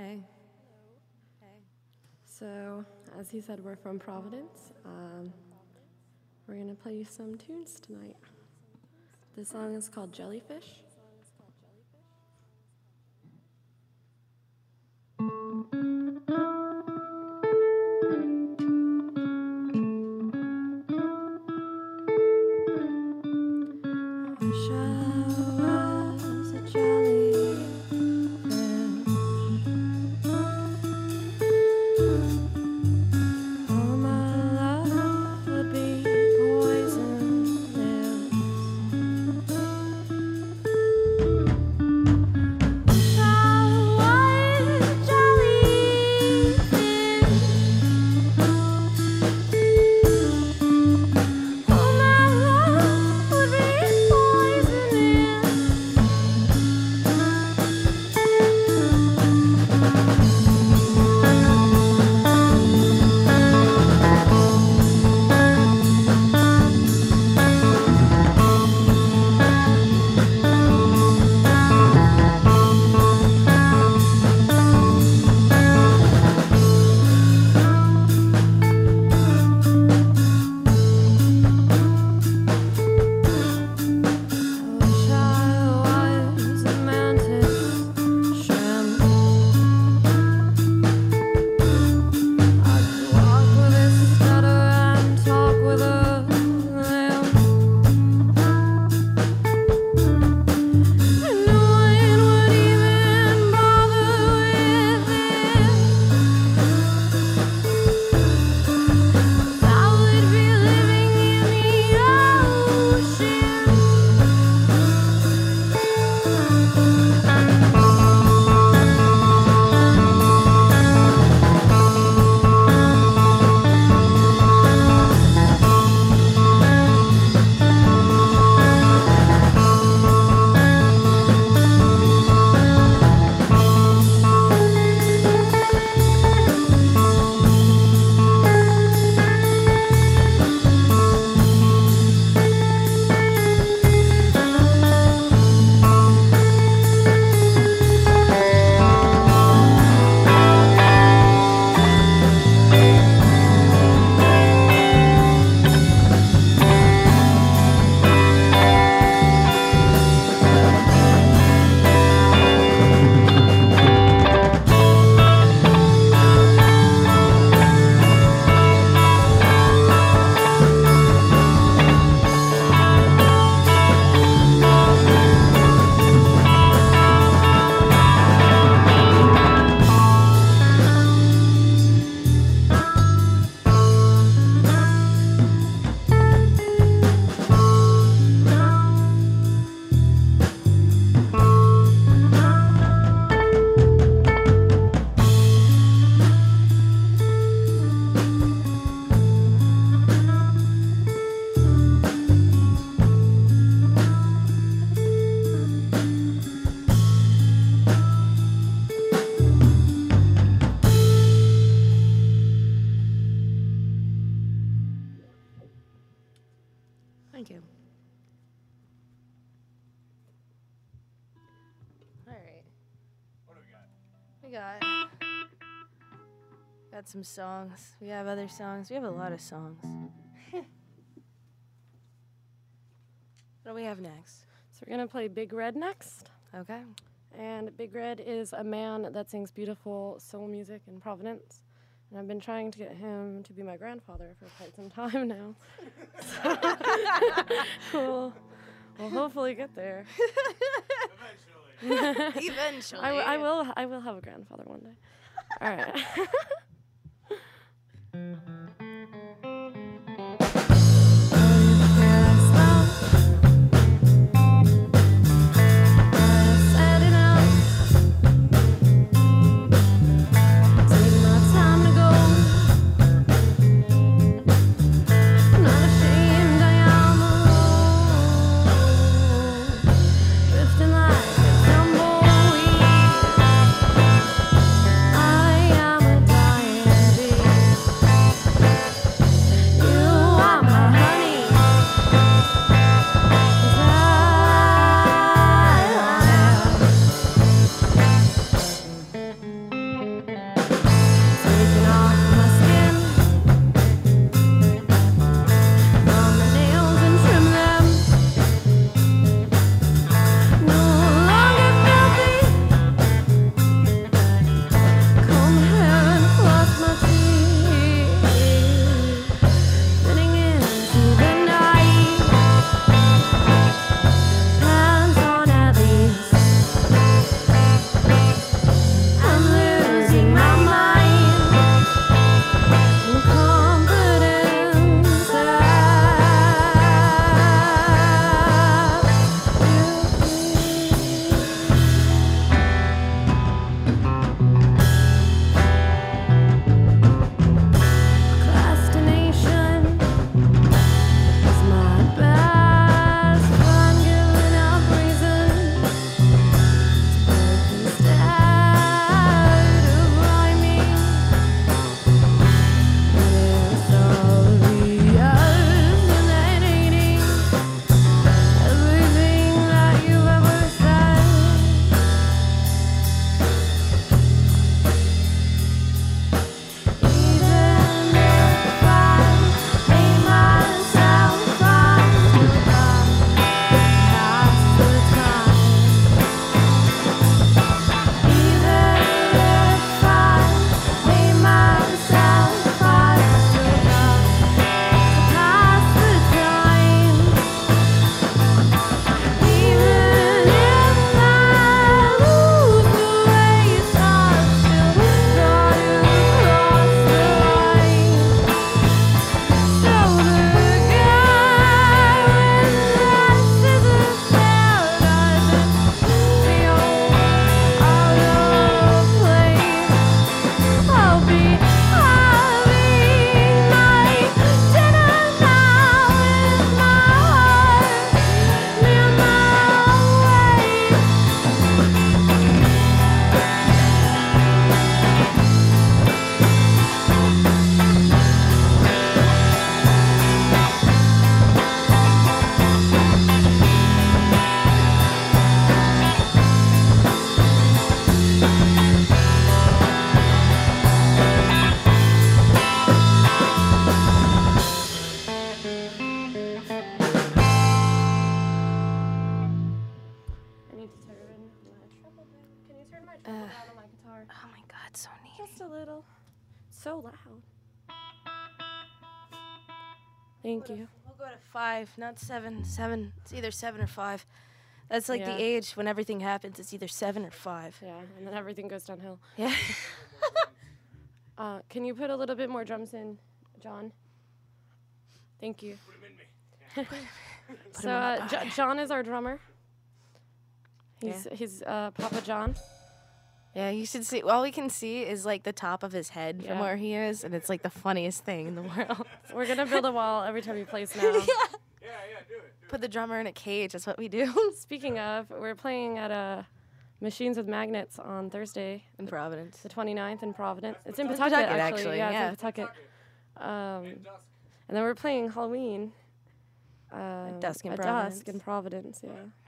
Hey. So, as he said, we're from Providence. Um, we're going to play you some tunes tonight. This song is called Jellyfish. Some songs. We have other songs. We have a lot of songs. what do we have next? So we're going to play Big Red next. Okay. And Big Red is a man that sings beautiful soul music in Providence. And I've been trying to get him to be my grandfather for quite some time now. we'll, we'll hopefully get there. Eventually. Eventually. I, I will. I will have a grandfather one day. All right. Thank you. We'll go to five, not seven. Seven. It's either seven or five. That's like Yeah. the age when everything happens. It's either seven or five. Yeah, and then everything goes downhill. Yeah. Uh, can you put a little bit more drums in, John? Thank you. so uh, J- John is our drummer. He's he's uh, Papa John. Yeah, you should see. All we can see is like the top of his head from where he is, and it's like the funniest thing in the world. We're gonna build a wall every time he plays now. Yeah, yeah, yeah, do it. Do Put the drummer in a cage. That's what we do Speaking of, we're playing at uh, Machines with Magnets on Thursday, in Providence. the 29th in Providence. It's in in Pawtucket, Pawtucket, actually. actually, Yeah, yeah. it's in Pawtucket. Um, and then we're playing Halloween. Uh, dusk in at Providence. dusk in Providence. Yeah, Harris Ave.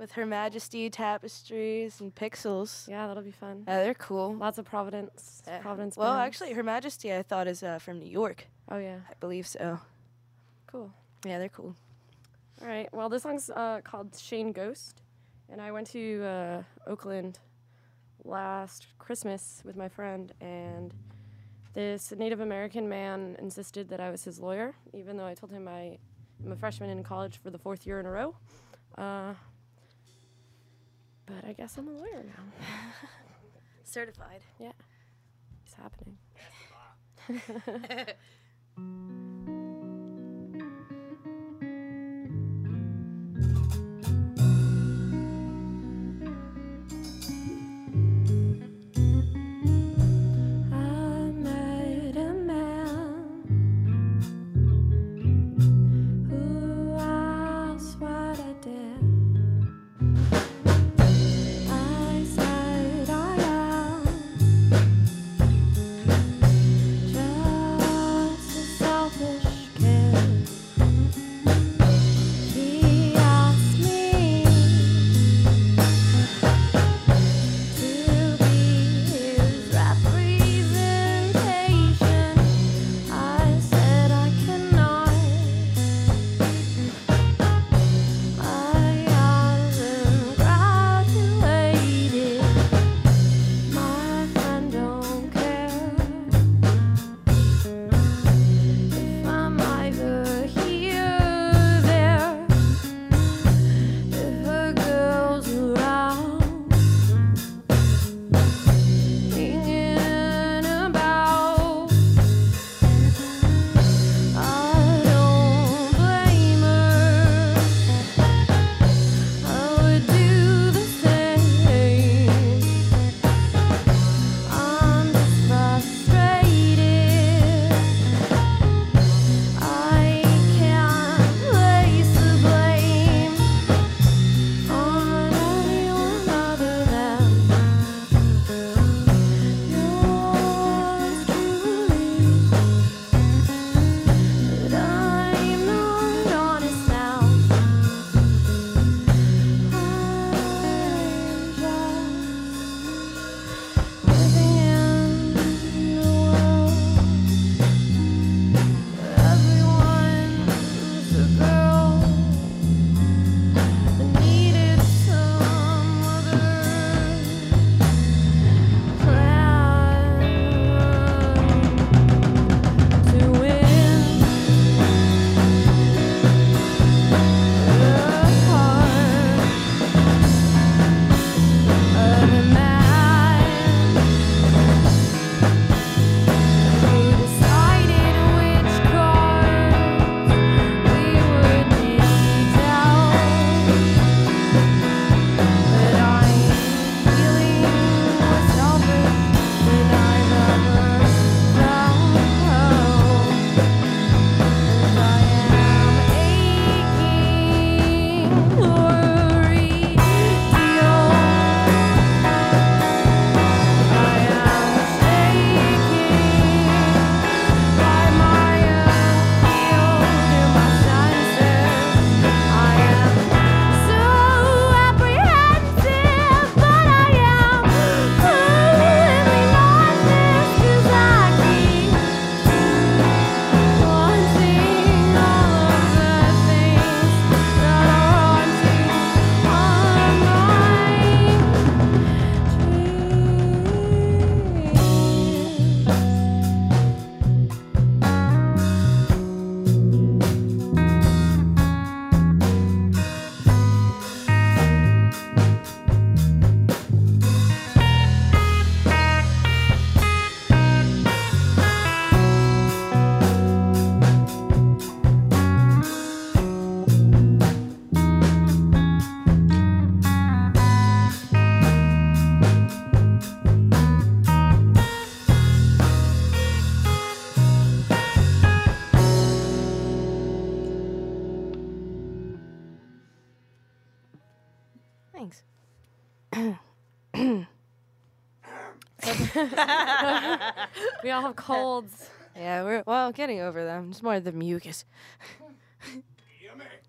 With Her Majesty tapestries and pixels. yeah, that'll be fun. Yeah, they're cool. Lots of Providence. Yeah. Providence. Well, bands. actually, Her Majesty, I thought is uh, from New York. Oh yeah, I believe so. cool. Yeah, they're cool. All right. Well, this song's uh, called Shane Ghost, and I went to uh, Oakland last Christmas with my friend, and this Native American man insisted that I was his lawyer, even though I told him I am a freshman in college for the fourth year in a row. Uh, but I guess I'm a lawyer now. Certified. Yeah. It's happening. Thanks. we all have colds. Yeah, we're well getting over them. It's more the mucus.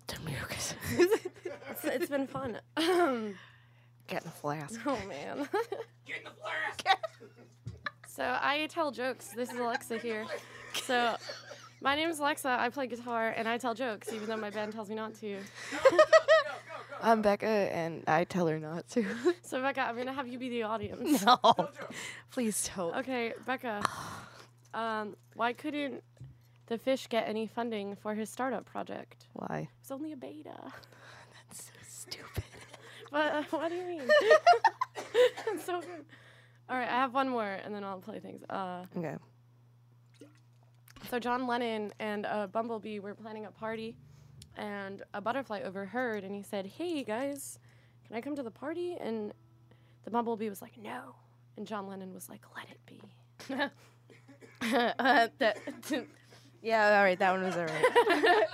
the mucus. It's, it's been fun. Getting the flask. Oh man. Getting the flask. so I tell jokes. This is Alexa here. So my name is Alexa. I play guitar and I tell jokes, even though my band tells me not to. I'm Becca, and I tell her not to. So Becca, I'm gonna have you be the audience. no, please don't. Okay, Becca. Um, why couldn't the fish get any funding for his startup project? Why? It's only a beta. That's so stupid. But uh, what do you mean? So good. All right, I have one more, and then I'll play things. Uh, Okay. so John Lennon and uh, Bumblebee were planning a party, and a butterfly overheard, and he said, "Hey guys, can I come to the party?" And the Bumblebee was like, "No," and John Lennon was like, "Let it be." uh, that, yeah, all right. That one was all right.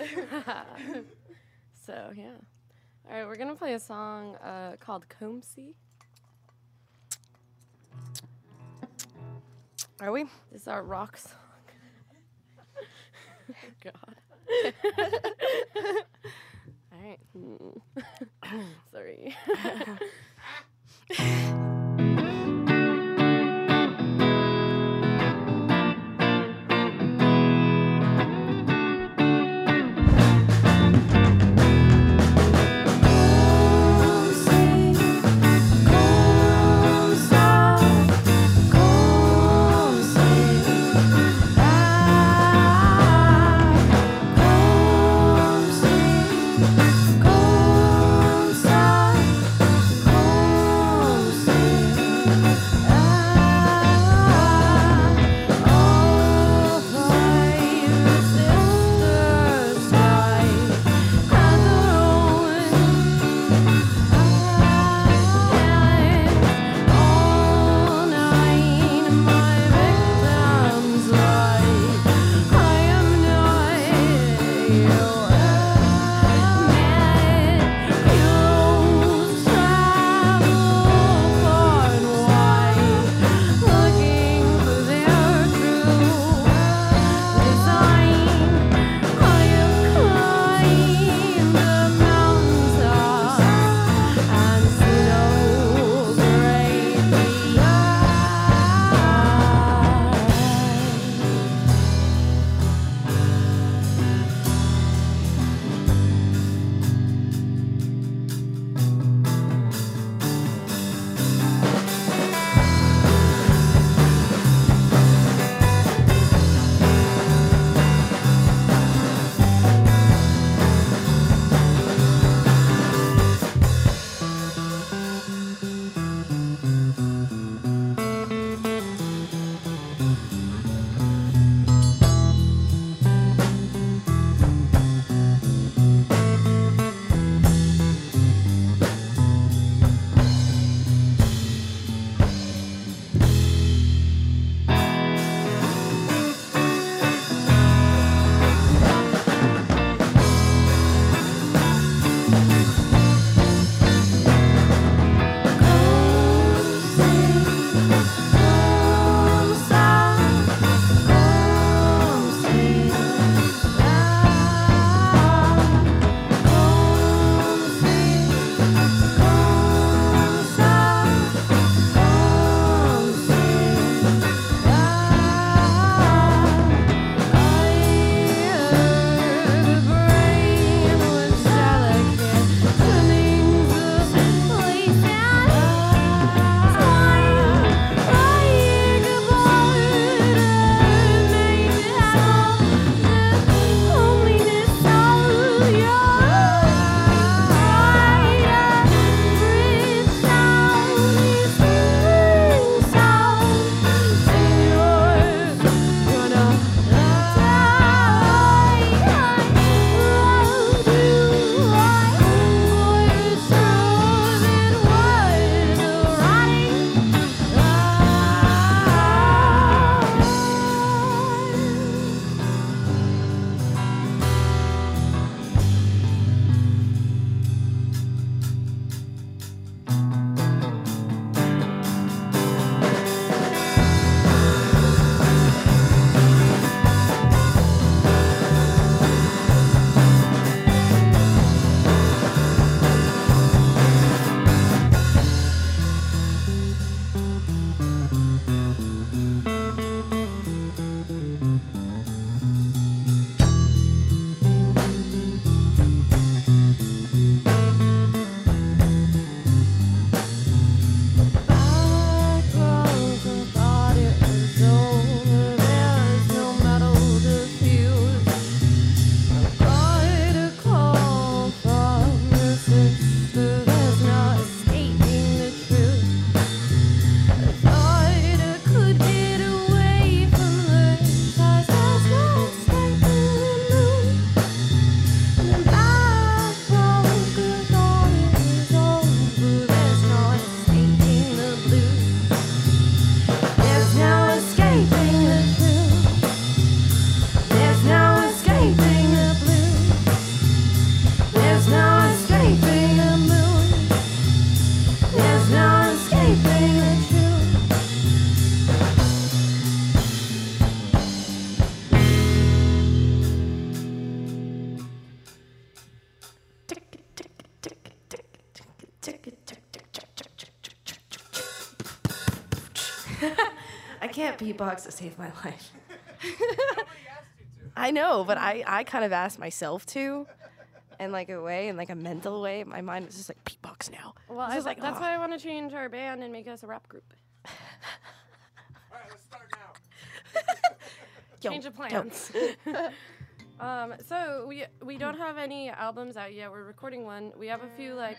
so yeah. All right, we're gonna play a song uh, called "Combsey." Are we? This is our rock song. God. All right. Mm. Sorry. I can't beatbox to save my life. Asked you to. I know, but I, I kind of asked myself to, in like a way, in like a mental way. My mind was just like beatbox now. Well, I, is like, that's oh. why I want to change our band and make us a rap group. All right, let's start now. Yo, change of plans. um, so we we don't have any albums out yet. We're recording one. We have a few like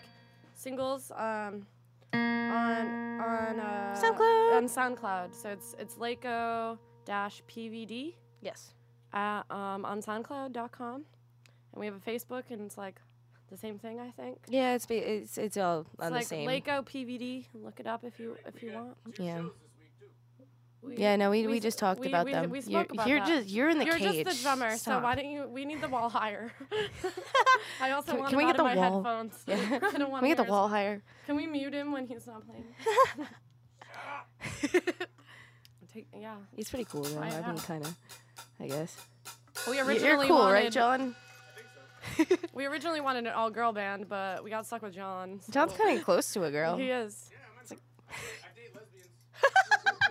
singles um, on on uh, SoundCloud. On SoundCloud. So it's it's Laco dash PVD Yes. at, um, on SoundCloud.com, and we have a Facebook, and it's like the same thing. I think. Yeah, it's be, it's it's all It's on like the same. Laco PVD. Look it up if you if you want. Yeah. Shows this week too. We- Yeah, no, we, we, s- just talked we- about we, them. We you're about you're that. just you're in the You're cage. just the drummer, so why don't you? We need the wall higher. I also Can- want can we get the my wall? headphones. Yeah. I don't Can we get the hairs. wall higher? Can we mute him when he's not playing? Take, yeah. He's pretty cool though. I I, mean, kind of. I guess. We originally You're cool, wanted, right, John? We originally wanted an all-girl band, but we got stuck with John. John's so- kind of close to a girl. He is. Yeah,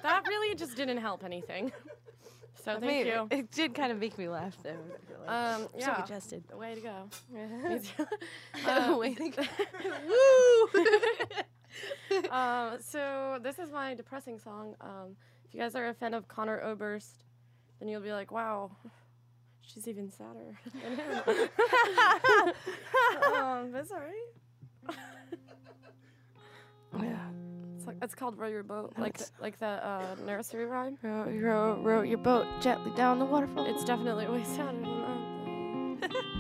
I'm I date lesbians. That really just didn't help anything. So I thank mean, you. It did kind of make me laugh though. Like. Um, so yeah. congested. Way to go. Uh, Way to go. Woo! um, so this is my depressing song. Um, if you guys are a fan of Conor Oberst, then you'll be like, wow, she's even sadder than him. um, but it's yeah. It's, like, it's called Row Your Boat, like the, like the uh, nursery rhyme. Row, row, row your boat gently down the waterfall. It's definitely way sadder than that.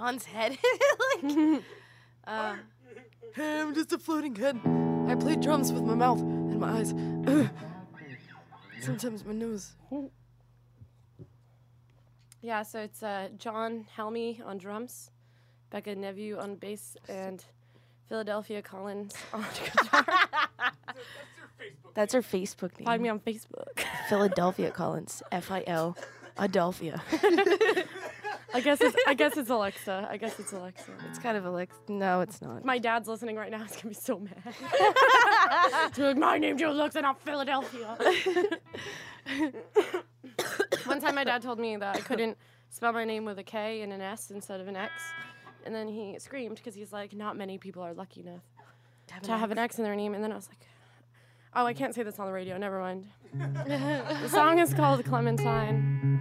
John's head. like, uh, hey, I'm just a floating head. I play drums with my mouth and my eyes. Sometimes my nose. Yeah, so it's uh, John Helmy on drums, Becca Nevu on bass, and Philadelphia Collins on guitar. That's your Facebook. That's her Facebook name. Find me on Facebook. Philadelphia Collins. F I L. Adelphia. I guess it's I guess it's Alexa. I guess it's Alexa. It's kind of Alexa. No, it's not. My dad's listening right now. He's gonna be so mad. He's like, my name's Alexa, not Philadelphia. One time, my dad told me that I couldn't spell my name with a K and an S instead of an X, and then he screamed because he's like, not many people are lucky enough to have an X in their name. And then I was like, oh, I can't say this on the radio. Never mind. the song is called Clementine.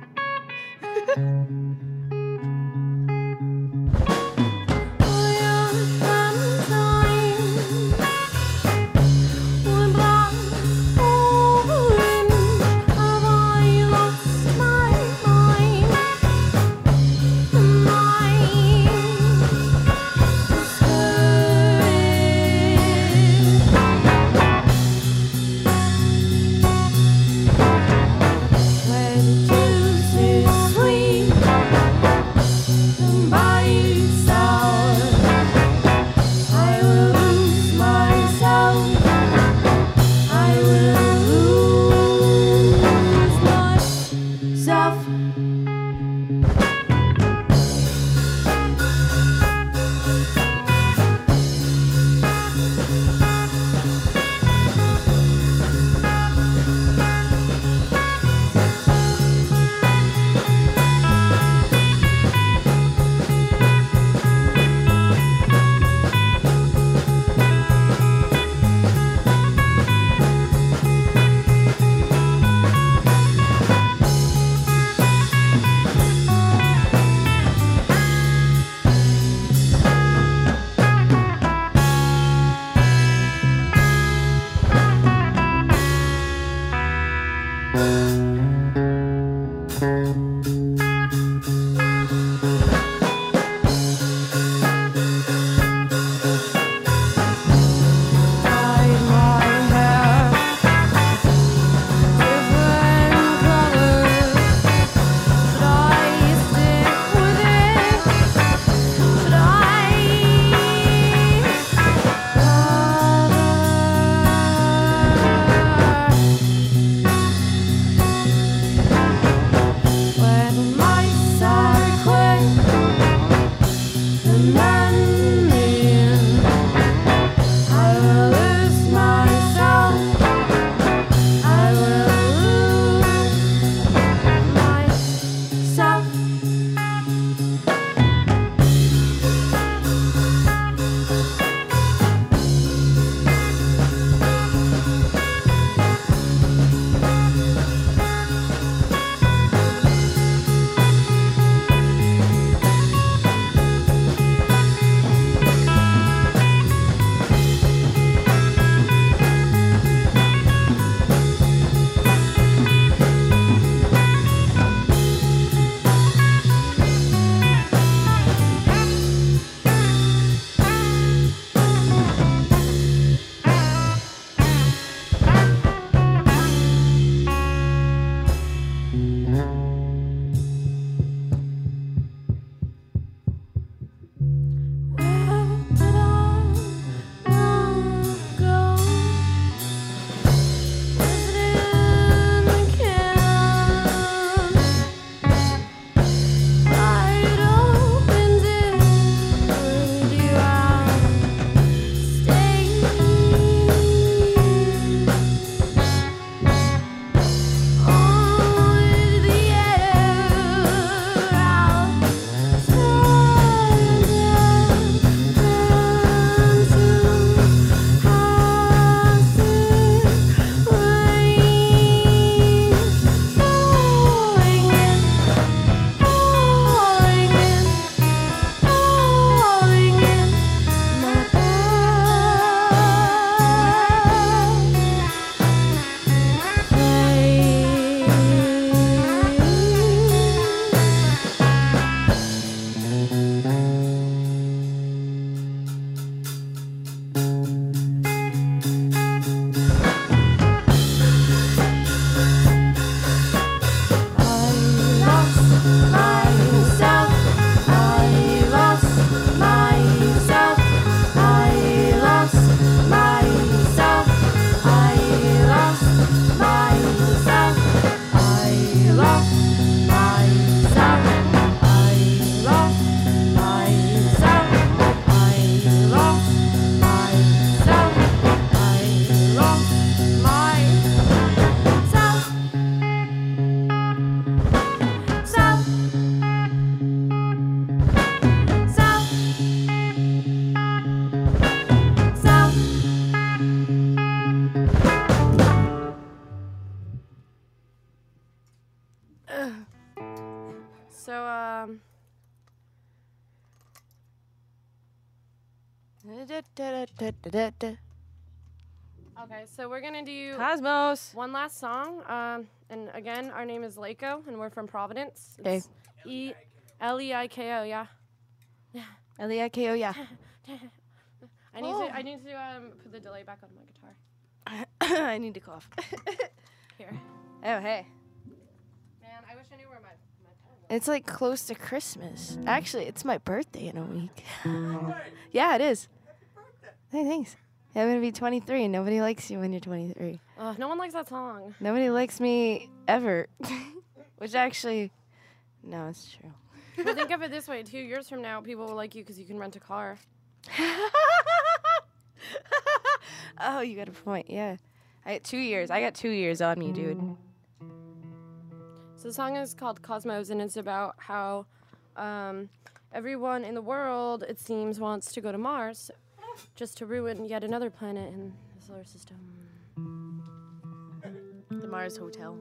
Okay, so we're gonna do Cosmos. one last song. Um, and again, our name is Leiko, and we're from Providence. Okay. It's E L E I K O. Yeah. L-E-I-K-O, yeah. I need Oh. to. I need to um, put the delay back on my guitar. I need to cough. Here. oh, hey. Man, I wish I knew where my my. It's like close to Christmas. Actually, it's my birthday in a week. yeah, it is. Hey, thanks. I'm gonna be 23, and nobody likes you when you're 23. Oh, no one likes that song. Nobody likes me ever. Which actually, no, it's true. But think of it this way: two years from now, people will like you because you can rent a car. oh, you got a point. Yeah, I got two years. I got two years on me, dude. So the song is called Cosmos, and it's about how um, everyone in the world, it seems, wants to go to Mars, just to ruin yet another planet in the solar system. The Mars Hotel.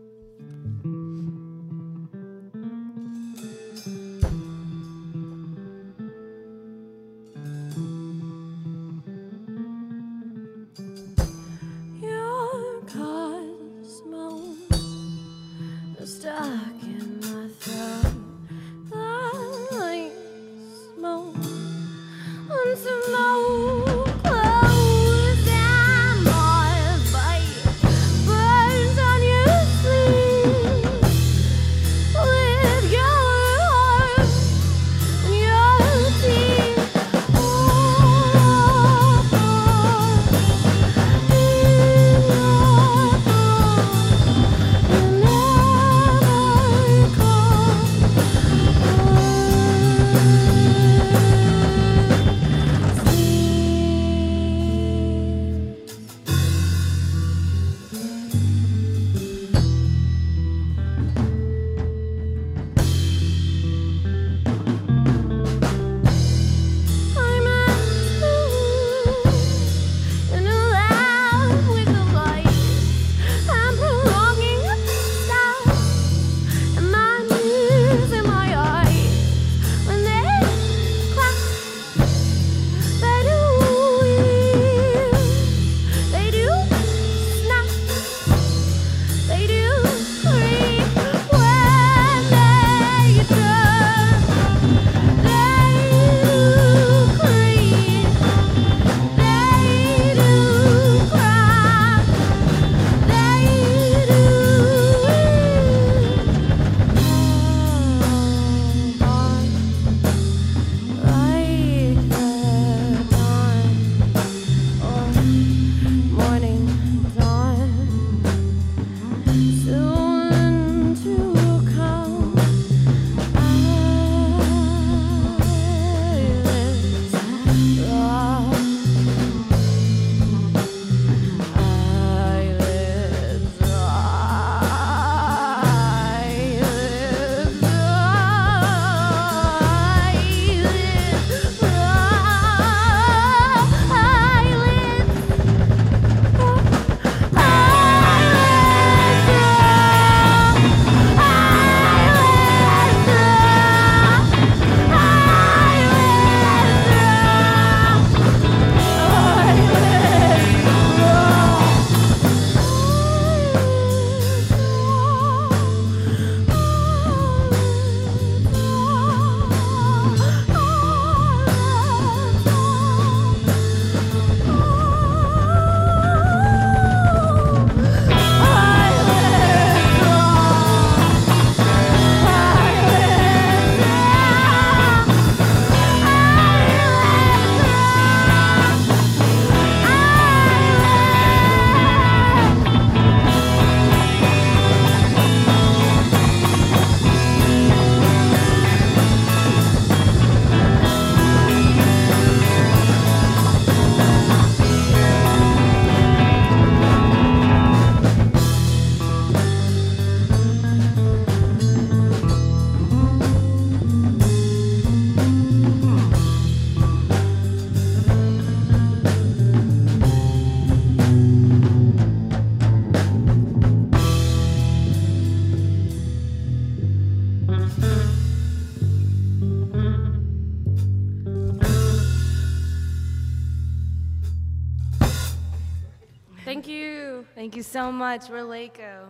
So much. We're Leiko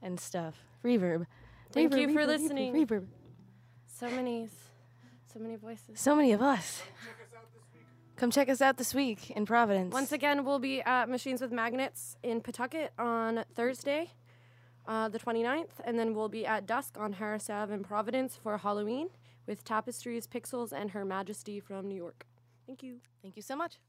and stuff. Reverb. Thank Reverb, you for reverb, reverb, listening. Reverb. So many, so many voices. So many of us. Check us out this week. Come check us out this week in Providence. Once again, we'll be at Machines with Magnets in Pawtucket on Thursday, uh, the 29th, and then we'll be at dusk on Harris Ave in Providence for Halloween with Tapestries, Pixels, and Her Majesty from New York. Thank you. Thank you so much.